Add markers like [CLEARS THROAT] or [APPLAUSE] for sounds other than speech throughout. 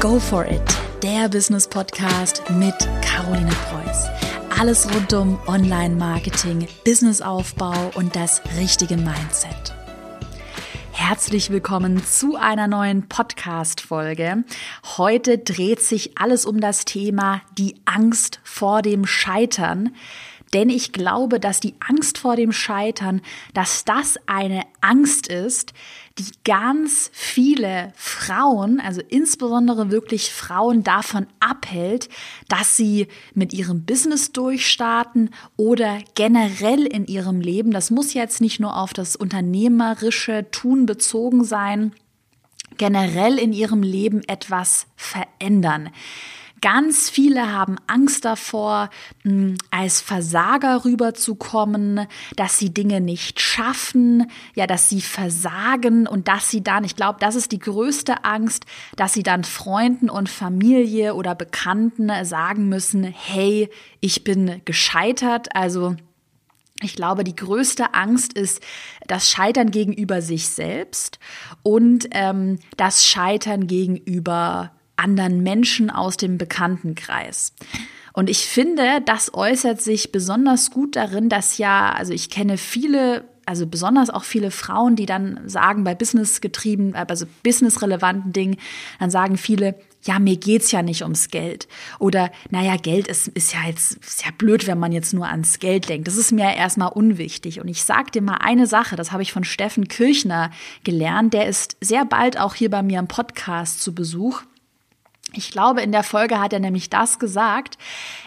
Go for it, der Business Podcast mit Caroline Preuß. Alles rund um Online-Marketing, Businessaufbau und das richtige Mindset. Herzlich willkommen zu einer neuen Podcast-Folge. Heute dreht sich alles um das Thema die Angst vor dem Scheitern. Denn ich glaube, dass die Angst vor dem Scheitern, dass das eine Angst ist, die ganz viele Frauen, also insbesondere wirklich Frauen davon abhält, dass sie mit ihrem Business durchstarten oder generell in ihrem Leben. Das muss jetzt nicht nur auf das unternehmerische Tun bezogen sein, generell in ihrem Leben etwas verändern. Ganz viele haben Angst davor, hm, als Versager rüberzukommen, dass sie Dinge nicht schaffen, ja, dass sie versagen und dass sie dann, ich glaube, das ist die größte Angst, dass sie dann Freunden und Familie oder Bekannten sagen müssen, hey, ich bin gescheitert, also ich glaube, die größte Angst ist das Scheitern gegenüber sich selbst und ähm, das Scheitern gegenüber anderen Menschen aus dem Bekanntenkreis. Und ich finde, das äußert sich besonders gut darin, dass ja, also ich kenne viele, also besonders auch viele Frauen, die dann sagen, bei Business getrieben, also businessrelevanten Dingen, dann sagen viele, ja, mir geht's ja nicht ums Geld. Oder, naja, Geld ist, ist ja jetzt, ist ja blöd, wenn man jetzt nur ans Geld denkt. Das ist mir ja erstmal unwichtig. Und ich sag dir mal eine Sache, das habe ich von Steffen Kirchner gelernt. Der ist sehr bald auch hier bei mir im Podcast zu Besuch. Ich glaube, in der Folge hat er nämlich das gesagt.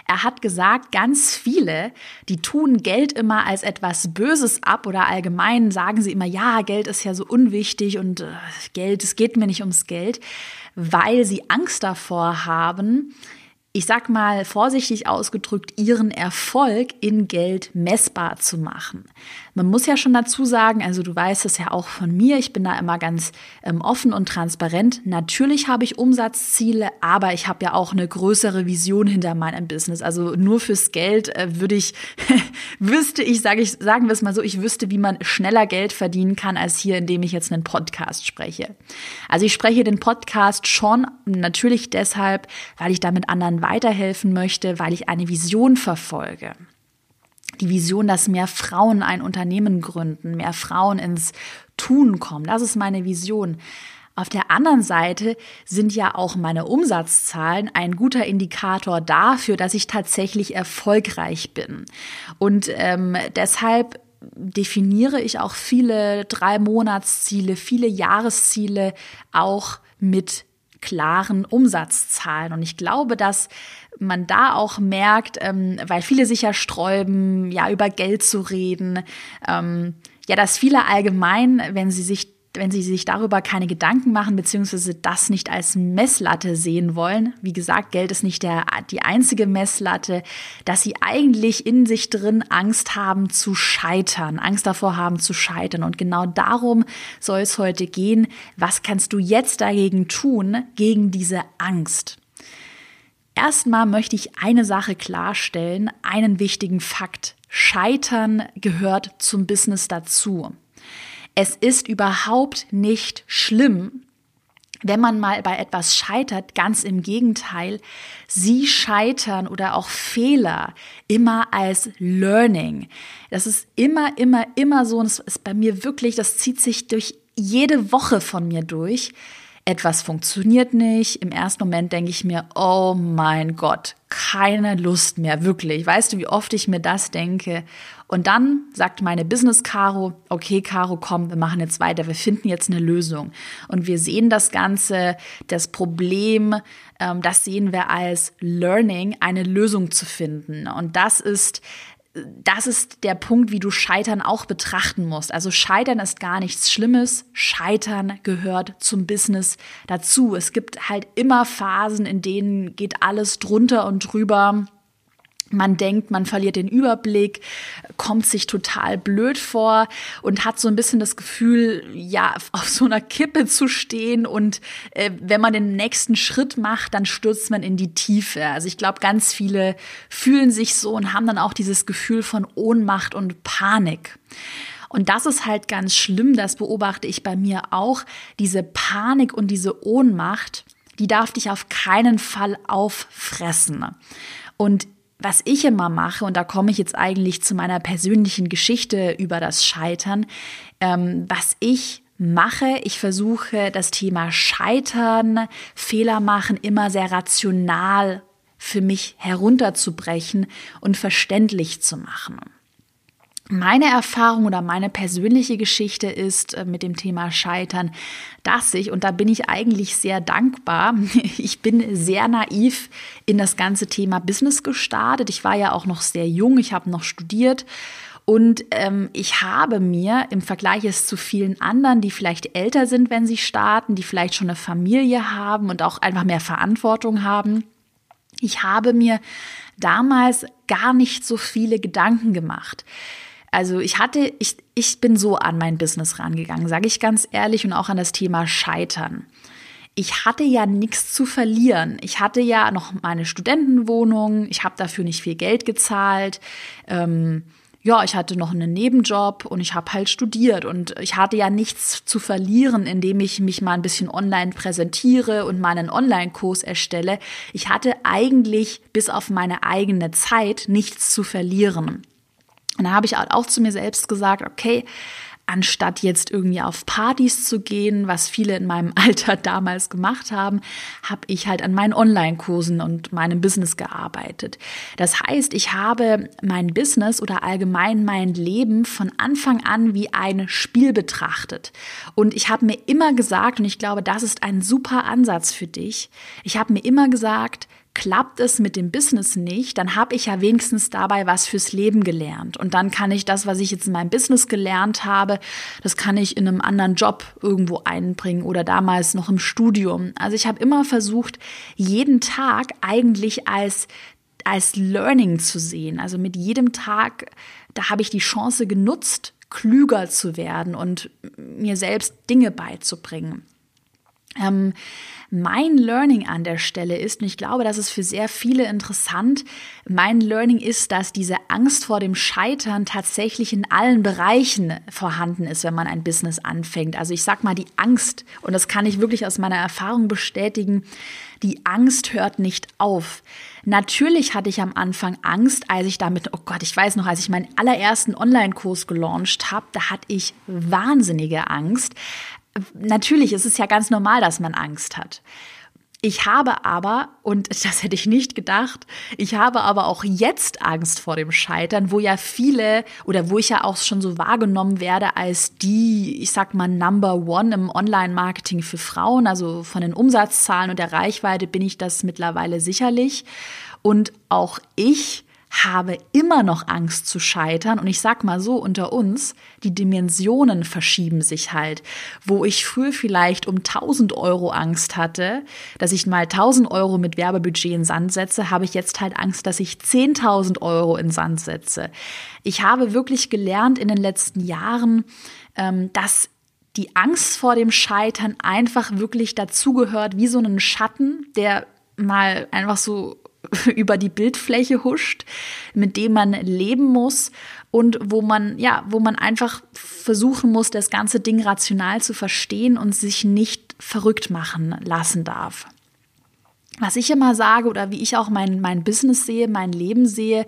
Er hat gesagt, ganz viele, die tun Geld immer als etwas Böses ab oder allgemein sagen sie immer, ja, Geld ist ja so unwichtig und äh, Geld, es geht mir nicht ums Geld, weil sie Angst davor haben, ich sag mal vorsichtig ausgedrückt, ihren Erfolg in Geld messbar zu machen. Man muss ja schon dazu sagen, also du weißt es ja auch von mir, ich bin da immer ganz ähm, offen und transparent. Natürlich habe ich Umsatzziele, aber ich habe ja auch eine größere Vision hinter meinem Business. Also nur fürs Geld äh, würde ich, [LAUGHS] wüsste ich, sage ich, sagen wir es mal so, ich wüsste, wie man schneller Geld verdienen kann, als hier, indem ich jetzt einen Podcast spreche. Also ich spreche den Podcast schon natürlich deshalb, weil ich damit anderen weiterhelfen möchte, weil ich eine Vision verfolge die Vision, dass mehr Frauen ein Unternehmen gründen, mehr Frauen ins Tun kommen. Das ist meine Vision. Auf der anderen Seite sind ja auch meine Umsatzzahlen ein guter Indikator dafür, dass ich tatsächlich erfolgreich bin. Und ähm, deshalb definiere ich auch viele drei Monatsziele, viele Jahresziele auch mit klaren Umsatzzahlen. Und ich glaube, dass man da auch merkt, ähm, weil viele sich ja sträuben, ja, über Geld zu reden, ähm, ja, dass viele allgemein, wenn sie sich wenn sie sich darüber keine Gedanken machen, beziehungsweise das nicht als Messlatte sehen wollen, wie gesagt, Geld ist nicht der, die einzige Messlatte, dass sie eigentlich in sich drin Angst haben zu scheitern, Angst davor haben zu scheitern. Und genau darum soll es heute gehen. Was kannst du jetzt dagegen tun, gegen diese Angst? Erstmal möchte ich eine Sache klarstellen, einen wichtigen Fakt. Scheitern gehört zum Business dazu. Es ist überhaupt nicht schlimm, wenn man mal bei etwas scheitert, ganz im Gegenteil, sie scheitern oder auch Fehler immer als Learning. Das ist immer, immer, immer so, und es ist bei mir wirklich, das zieht sich durch jede Woche von mir durch etwas funktioniert nicht. Im ersten Moment denke ich mir, oh mein Gott, keine Lust mehr, wirklich. Weißt du, wie oft ich mir das denke? Und dann sagt meine Business Caro, okay, Caro, komm, wir machen jetzt weiter, wir finden jetzt eine Lösung. Und wir sehen das Ganze, das Problem, ähm, das sehen wir als Learning, eine Lösung zu finden. Und das ist das ist der Punkt, wie du Scheitern auch betrachten musst. Also Scheitern ist gar nichts Schlimmes. Scheitern gehört zum Business dazu. Es gibt halt immer Phasen, in denen geht alles drunter und drüber. Man denkt, man verliert den Überblick, kommt sich total blöd vor und hat so ein bisschen das Gefühl, ja, auf so einer Kippe zu stehen und äh, wenn man den nächsten Schritt macht, dann stürzt man in die Tiefe. Also ich glaube, ganz viele fühlen sich so und haben dann auch dieses Gefühl von Ohnmacht und Panik. Und das ist halt ganz schlimm, das beobachte ich bei mir auch, diese Panik und diese Ohnmacht die darf dich auf keinen Fall auffressen. Und was ich immer mache, und da komme ich jetzt eigentlich zu meiner persönlichen Geschichte über das Scheitern, ähm, was ich mache, ich versuche das Thema Scheitern, Fehler machen immer sehr rational für mich herunterzubrechen und verständlich zu machen. Meine Erfahrung oder meine persönliche Geschichte ist äh, mit dem Thema Scheitern, dass ich, und da bin ich eigentlich sehr dankbar, [LAUGHS] ich bin sehr naiv in das ganze Thema Business gestartet. Ich war ja auch noch sehr jung, ich habe noch studiert und ähm, ich habe mir im Vergleich zu vielen anderen, die vielleicht älter sind, wenn sie starten, die vielleicht schon eine Familie haben und auch einfach mehr Verantwortung haben, ich habe mir damals gar nicht so viele Gedanken gemacht. Also ich hatte, ich, ich bin so an mein Business rangegangen, sage ich ganz ehrlich, und auch an das Thema Scheitern. Ich hatte ja nichts zu verlieren. Ich hatte ja noch meine Studentenwohnung, ich habe dafür nicht viel Geld gezahlt. Ähm, ja, ich hatte noch einen Nebenjob und ich habe halt studiert und ich hatte ja nichts zu verlieren, indem ich mich mal ein bisschen online präsentiere und meinen Online-Kurs erstelle. Ich hatte eigentlich bis auf meine eigene Zeit nichts zu verlieren. Und da habe ich auch zu mir selbst gesagt, okay, anstatt jetzt irgendwie auf Partys zu gehen, was viele in meinem [LAUGHS] Alter damals gemacht haben, habe ich halt an meinen Online-Kursen und meinem Business gearbeitet. Das heißt, ich habe mein Business oder allgemein mein Leben von Anfang an wie ein Spiel betrachtet. Und ich habe mir immer gesagt, und ich glaube, das ist ein super Ansatz für dich, ich habe mir immer gesagt, klappt es mit dem Business nicht, dann habe ich ja wenigstens dabei was fürs Leben gelernt. Und dann kann ich das, was ich jetzt in meinem Business gelernt habe, das kann ich in einem anderen Job irgendwo einbringen oder damals noch im Studium. Also ich habe immer versucht, jeden Tag eigentlich als als Learning zu sehen. Also mit jedem Tag, da habe ich die Chance genutzt, klüger zu werden und mir selbst Dinge beizubringen. Ähm, mein Learning an der Stelle ist, und ich glaube, das ist für sehr viele interessant, mein Learning ist, dass diese Angst vor dem Scheitern tatsächlich in allen Bereichen vorhanden ist, wenn man ein Business anfängt. Also ich sag mal, die Angst, und das kann ich wirklich aus meiner Erfahrung bestätigen, die Angst hört nicht auf. Natürlich hatte ich am Anfang Angst, als ich damit, oh Gott, ich weiß noch, als ich meinen allerersten Online-Kurs gelauncht habe, da hatte ich wahnsinnige Angst natürlich ist es ja ganz normal, dass man Angst hat. Ich habe aber, und das hätte ich nicht gedacht, ich habe aber auch jetzt Angst vor dem Scheitern, wo ja viele oder wo ich ja auch schon so wahrgenommen werde als die, ich sag mal, Number One im Online-Marketing für Frauen. Also von den Umsatzzahlen und der Reichweite bin ich das mittlerweile sicherlich. Und auch ich habe immer noch Angst zu scheitern. Und ich sag mal so unter uns, die Dimensionen verschieben sich halt. Wo ich früher vielleicht um 1000 Euro Angst hatte, dass ich mal 1000 Euro mit Werbebudget in Sand setze, habe ich jetzt halt Angst, dass ich 10.000 Euro in Sand setze. Ich habe wirklich gelernt in den letzten Jahren, ähm, dass die Angst vor dem Scheitern einfach wirklich dazugehört, wie so einen Schatten, der mal einfach so [LAUGHS] über die Bildfläche huscht, mit dem man leben muss und wo man, ja, wo man einfach versuchen muss, das ganze Ding rational zu verstehen und sich nicht verrückt machen lassen darf. Was ich immer sage oder wie ich auch mein, mein Business sehe, mein Leben sehe,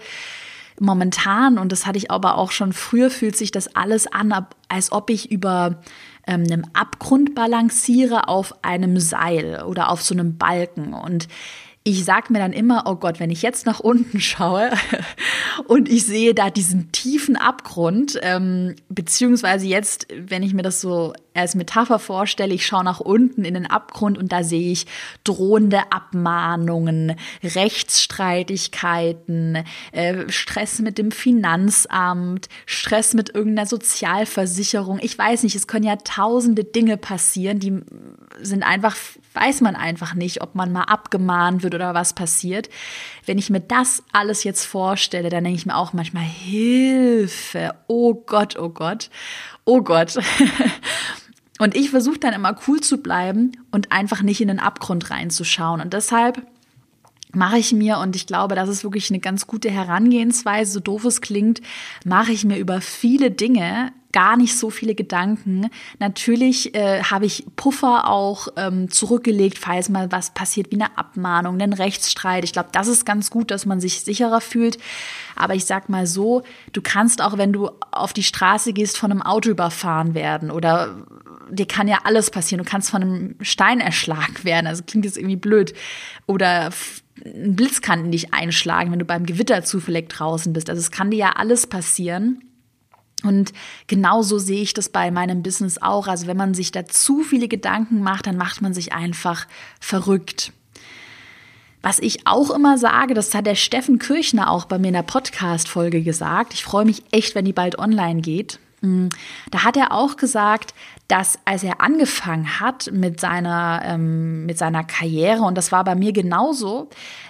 momentan, und das hatte ich aber auch schon früher, fühlt sich das alles an, als ob ich über ähm, einem Abgrund balanciere auf einem Seil oder auf so einem Balken. Und ich sage mir dann immer, oh Gott, wenn ich jetzt nach unten schaue [LAUGHS] und ich sehe da diesen tiefen Abgrund, ähm, beziehungsweise jetzt, wenn ich mir das so als Metapher vorstelle, ich schaue nach unten in den Abgrund und da sehe ich drohende Abmahnungen, Rechtsstreitigkeiten, äh, Stress mit dem Finanzamt, Stress mit irgendeiner Sozialversicherung. Ich weiß nicht, es können ja tausende Dinge passieren, die sind einfach, weiß man einfach nicht, ob man mal abgemahnt wird oder was passiert. Wenn ich mir das alles jetzt vorstelle, dann denke ich mir auch manchmal, Hilfe, oh Gott, oh Gott, oh Gott. [LAUGHS] Und ich versuche dann immer cool zu bleiben und einfach nicht in den Abgrund reinzuschauen. Und deshalb mache ich mir, und ich glaube, das ist wirklich eine ganz gute Herangehensweise, so doof es klingt, mache ich mir über viele Dinge gar nicht so viele Gedanken. Natürlich äh, habe ich Puffer auch ähm, zurückgelegt, falls mal was passiert wie eine Abmahnung, einen Rechtsstreit. Ich glaube, das ist ganz gut, dass man sich sicherer fühlt. Aber ich sag mal so, du kannst auch, wenn du auf die Straße gehst, von einem Auto überfahren werden oder dir kann ja alles passieren. Du kannst von einem Stein erschlagen werden. Also klingt jetzt irgendwie blöd. Oder ein Blitz kann dich einschlagen, wenn du beim Gewitter zufällig draußen bist. Also es kann dir ja alles passieren. Und genauso sehe ich das bei meinem Business auch. Also wenn man sich da zu viele Gedanken macht, dann macht man sich einfach verrückt. Was ich auch immer sage, das hat der Steffen Kirchner auch bei mir in der Podcast-Folge gesagt. Ich freue mich echt, wenn die bald online geht. Hm, da hat er auch gesagt, dass als er angefangen hat mit seiner, ähm, mit seiner Karriere, und das war bei mir genauso,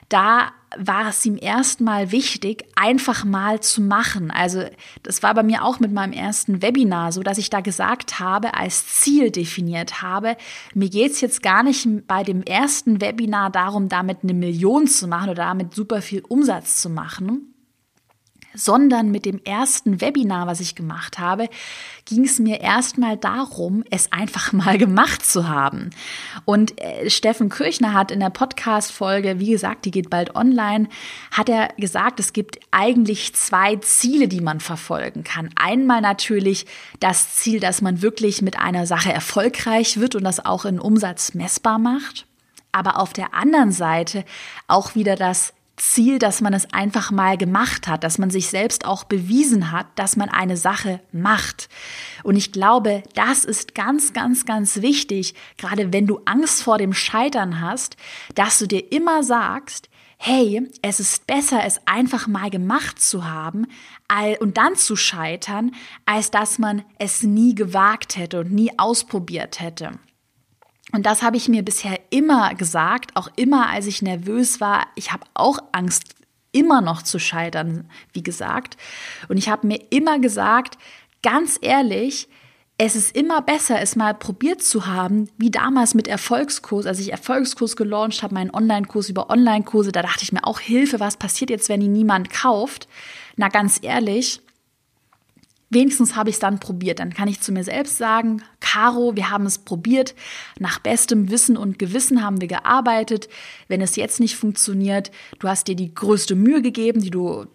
da war es ihm erstmal wichtig, einfach mal zu machen. Also das war bei mir auch mit meinem ersten Webinar so, dass ich da gesagt habe, als Ziel definiert habe, mir geht's jetzt gar nicht bei dem ersten Webinar darum, damit eine Million zu machen oder damit super viel Umsatz zu machen, sondern mit dem ersten Webinar, was ich gemacht habe, ging es mir erstmal darum, es einfach [LAUGHS] mal gemacht zu haben. Und äh, Steffen Kirchner hat in der Podcast-Folge, wie gesagt, die geht bald online, hat er gesagt, es gibt eigentlich zwei Ziele, die man verfolgen kann. Einmal natürlich das Ziel, dass man wirklich mit einer Sache erfolgreich wird und das auch in Umsatz messbar macht. Aber auf der anderen Seite auch wieder das Ziel, dass man es einfach mal gemacht hat, dass man sich selbst auch bewiesen hat, dass man eine Sache macht. Und ich glaube, das ist ganz, ganz, ganz wichtig, gerade wenn du Angst vor dem Scheitern hast, dass du dir immer sagst, hey, es ist besser, es einfach mal gemacht zu haben und dann zu scheitern, als dass man es nie gewagt hätte und nie ausprobiert hätte. Und das habe ich mir bisher immer gesagt, auch immer, als ich nervös war. Ich habe auch Angst, immer noch zu scheitern, wie gesagt. Und ich habe mir immer gesagt, ganz ehrlich, es ist immer besser, es mal probiert zu haben, wie damals mit Erfolgskurs, als ich Erfolgskurs gelauncht habe, meinen Online-Kurs über Online-Kurse, da dachte ich mir auch Hilfe, was passiert jetzt, wenn ihn niemand kauft? Na ganz ehrlich, wenigstens habe ich es dann probiert. Dann kann ich zu mir selbst sagen, Caro, wir haben es probiert. Nach bestem Wissen und Gewissen haben wir gearbeitet. Wenn es jetzt nicht funktioniert, du hast dir die größte Mühe gegeben, die du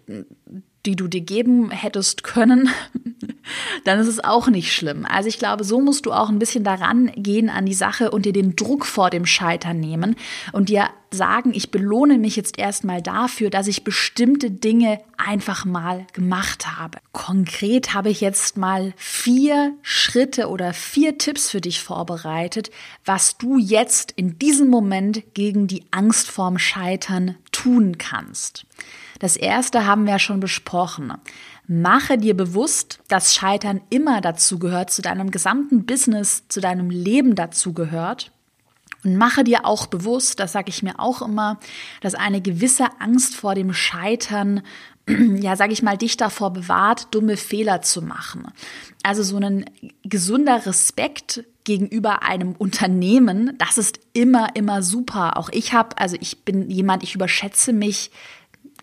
die du dir geben hättest können, [LAUGHS] dann ist es auch nicht schlimm. Also ich glaube, so musst du auch ein bisschen daran gehen an die Sache und dir den Druck vor dem Scheitern nehmen und dir sagen, ich belohne mich jetzt erstmal dafür, dass ich bestimmte Dinge einfach mal gemacht habe. Konkret habe ich jetzt mal vier Schritte oder vier Tipps für dich vorbereitet, was du jetzt in diesem Moment gegen die Angst vorm Scheitern tun kannst. Das erste haben wir ja schon besprochen. Mache dir bewusst, dass Scheitern immer dazu gehört, zu deinem gesamten Business, zu deinem Leben dazu gehört. Und mache dir auch bewusst, das sage ich mir auch immer, dass eine gewisse Angst vor dem Scheitern, [CLEARS THROAT] ja, sage ich mal, dich davor bewahrt, dumme Fehler zu machen. Also so ein gesunder Respekt gegenüber einem Unternehmen, das ist immer, immer super. Auch ich habe, also ich bin jemand, ich überschätze mich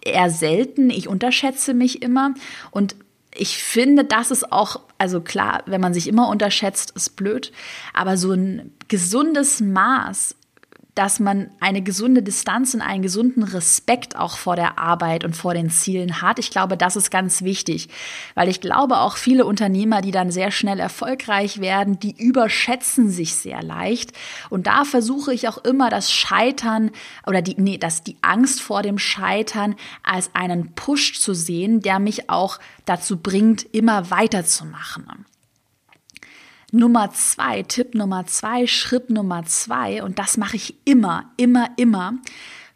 eher selten. Ich unterschätze mich immer und ich finde, das ist auch, also klar, wenn man sich immer unterschätzt, ist blöd, aber so ein gesundes Maß dass man eine gesunde Distanz und einen gesunden Respekt auch vor der Arbeit und vor den Zielen hat. Ich glaube, das ist ganz wichtig, weil ich glaube auch viele Unternehmer, die dann sehr schnell erfolgreich werden, die überschätzen sich sehr leicht. Und da versuche ich auch immer das Scheitern oder die, nee, das, die Angst vor dem Scheitern als einen Push zu sehen, der mich auch dazu bringt, immer weiterzumachen. Nummer zwei, Tipp Nummer zwei, Schritt Nummer zwei, und das mache ich immer, immer, immer.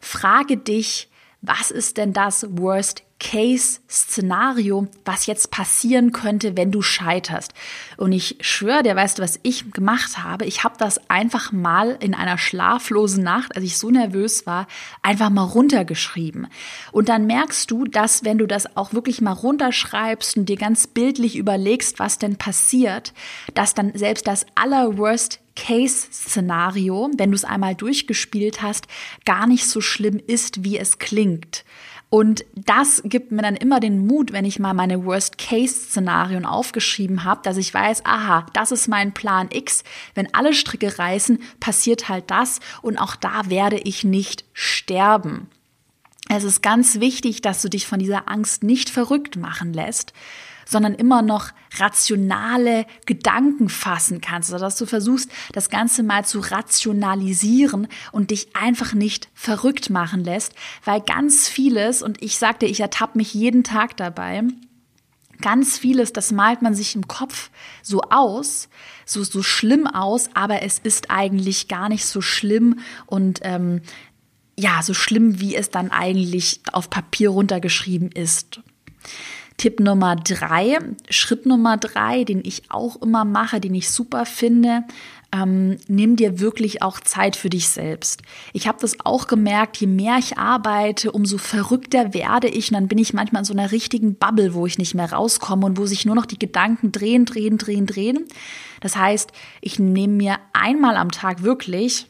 Frage dich, was ist denn das Worst Case-Szenario, was jetzt passieren könnte, wenn du scheiterst. Und ich schwöre dir, weißt du, was ich gemacht habe? Ich habe das einfach mal in einer schlaflosen Nacht, als ich so nervös war, einfach mal runtergeschrieben. Und dann merkst du, dass wenn du das auch wirklich mal runterschreibst und dir ganz bildlich überlegst, was denn passiert, dass dann selbst das allerworst Case-Szenario, wenn du es einmal durchgespielt hast, gar nicht so schlimm ist, wie es klingt. Und das gibt mir dann immer den Mut, wenn ich mal meine Worst-Case-Szenarien aufgeschrieben habe, dass ich weiß, aha, das ist mein Plan X. Wenn alle Stricke reißen, passiert halt das und auch da werde ich nicht sterben. Es ist ganz wichtig, dass du dich von dieser Angst nicht verrückt machen lässt, sondern immer noch rationale Gedanken fassen kannst, also dass du versuchst, das Ganze mal zu rationalisieren und dich einfach nicht verrückt machen lässt, weil ganz vieles, und ich sagte, ich ertappe mich jeden Tag dabei, ganz vieles, das malt man sich im Kopf so aus, so, so schlimm aus, aber es ist eigentlich gar nicht so schlimm und ähm, ja, so schlimm, wie es dann eigentlich auf Papier runtergeschrieben ist. Tipp Nummer drei, Schritt Nummer drei, den ich auch immer mache, den ich super finde, ähm, nimm dir wirklich auch Zeit für dich selbst. Ich habe das auch gemerkt, je mehr ich arbeite, umso verrückter werde ich und dann bin ich manchmal in so einer richtigen Bubble, wo ich nicht mehr rauskomme und wo sich nur noch die Gedanken drehen, drehen, drehen, drehen. Das heißt, ich nehme mir einmal am Tag wirklich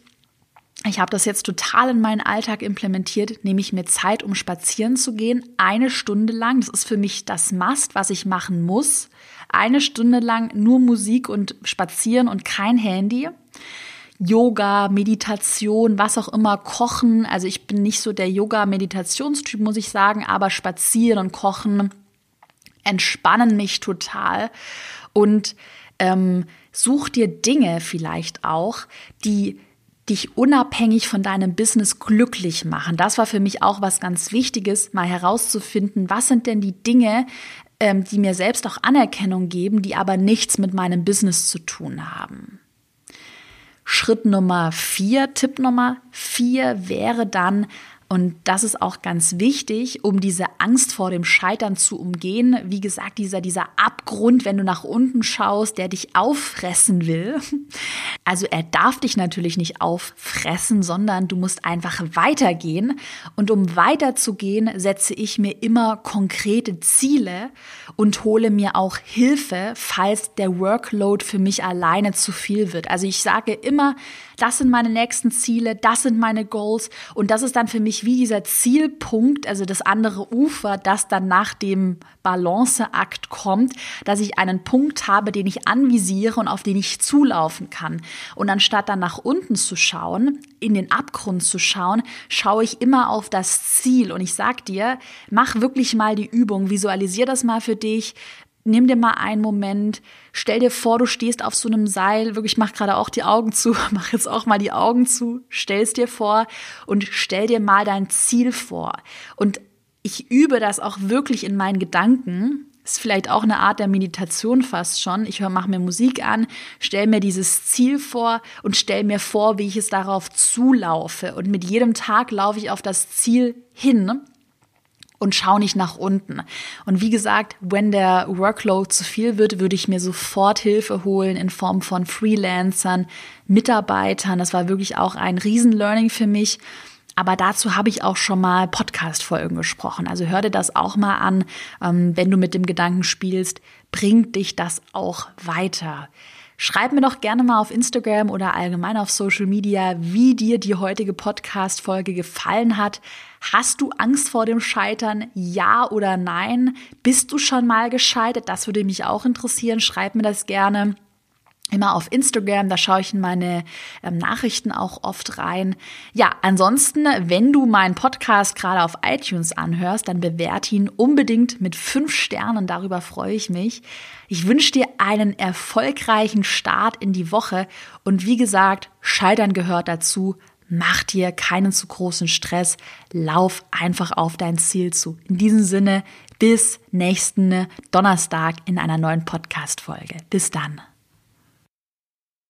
ich habe das jetzt total in meinen Alltag implementiert, nehme ich mir Zeit, um spazieren zu gehen, eine Stunde lang. Das ist für mich das Must, was ich machen muss. Eine Stunde lang nur Musik und spazieren und kein Handy. Yoga, Meditation, was auch immer, Kochen. Also ich bin nicht so der Yoga-Meditationstyp, muss ich sagen, aber spazieren und kochen entspannen mich total. Und ähm, such dir Dinge vielleicht auch, die dich unabhängig von deinem Business glücklich machen. Das war für mich auch was ganz Wichtiges, mal herauszufinden, was sind denn die Dinge, ähm, die mir selbst auch Anerkennung geben, die aber nichts mit meinem Business zu tun haben. Schritt Nummer vier, Tipp Nummer vier wäre dann und das ist auch ganz wichtig, um diese Angst vor dem Scheitern zu umgehen. Wie gesagt, dieser, dieser Abgrund, wenn du nach unten schaust, der dich auffressen will. [LAUGHS] Also er darf dich natürlich nicht auffressen, sondern du musst einfach weitergehen. Und um weiterzugehen, setze ich mir immer konkrete Ziele und hole mir auch Hilfe, falls der Workload für mich alleine zu viel wird. Also ich sage immer, das sind meine nächsten Ziele, das sind meine Goals und das ist dann für mich wie dieser Zielpunkt, also das andere Ufer, das dann nach dem Balanceakt kommt, dass ich einen Punkt habe, den ich anvisiere und auf den ich zulaufen kann. Und anstatt dann nach unten zu schauen, in den Abgrund zu schauen, schaue ich immer auf das Ziel und ich sag dir, mach wirklich mal die Übung, visualisier das mal für dich, nimm dir mal einen Moment, stell dir vor, du stehst auf so einem Seil, wirklich mach gerade auch die Augen zu, [LAUGHS] mach jetzt auch mal die Augen zu, stell's dir vor und stell dir mal dein Ziel vor. Und ich übe das auch wirklich in meinen Gedanken. Ist vielleicht auch eine Art der Meditation fast schon. Ich mache mir Musik an, stell mir dieses Ziel vor und stell mir vor, wie ich es darauf zulaufe. Und mit jedem Tag laufe ich auf das Ziel hin und schau nicht nach unten. Und wie gesagt, wenn der Workload zu viel wird, würde ich mir sofort Hilfe holen in Form von Freelancern, Mitarbeitern. Das war wirklich auch ein Riesen-Learning für mich. Aber dazu habe ich auch schon mal Podcast-Folgen gesprochen. Also hör dir das auch mal an, ähm, wenn du mit dem Gedanken spielst, bringt dich das auch weiter. Schreib mir doch gerne mal auf Instagram oder allgemein auf Social Media, wie dir die heutige Podcast-Folge gefallen hat. Hast du Angst vor dem Scheitern? Ja oder nein? Bist du schon mal gescheitert? Das würde mich auch interessieren. Schreib mir das gerne immer auf Instagram, da schaue ich in meine ähm, Nachrichten auch oft rein. Ja, ansonsten, wenn du meinen Podcast gerade auf iTunes anhörst, dann bewerte ihn unbedingt mit fünf Sternen, darüber freue ich mich. Ich wünsche dir einen erfolgreichen Start in die Woche und wie gesagt, Scheitern gehört dazu. Mach dir keinen zu großen Stress. Lauf einfach auf dein Ziel zu. In diesem Sinne, bis nächsten Donnerstag in einer neuen Podcast-Folge. Bis dann.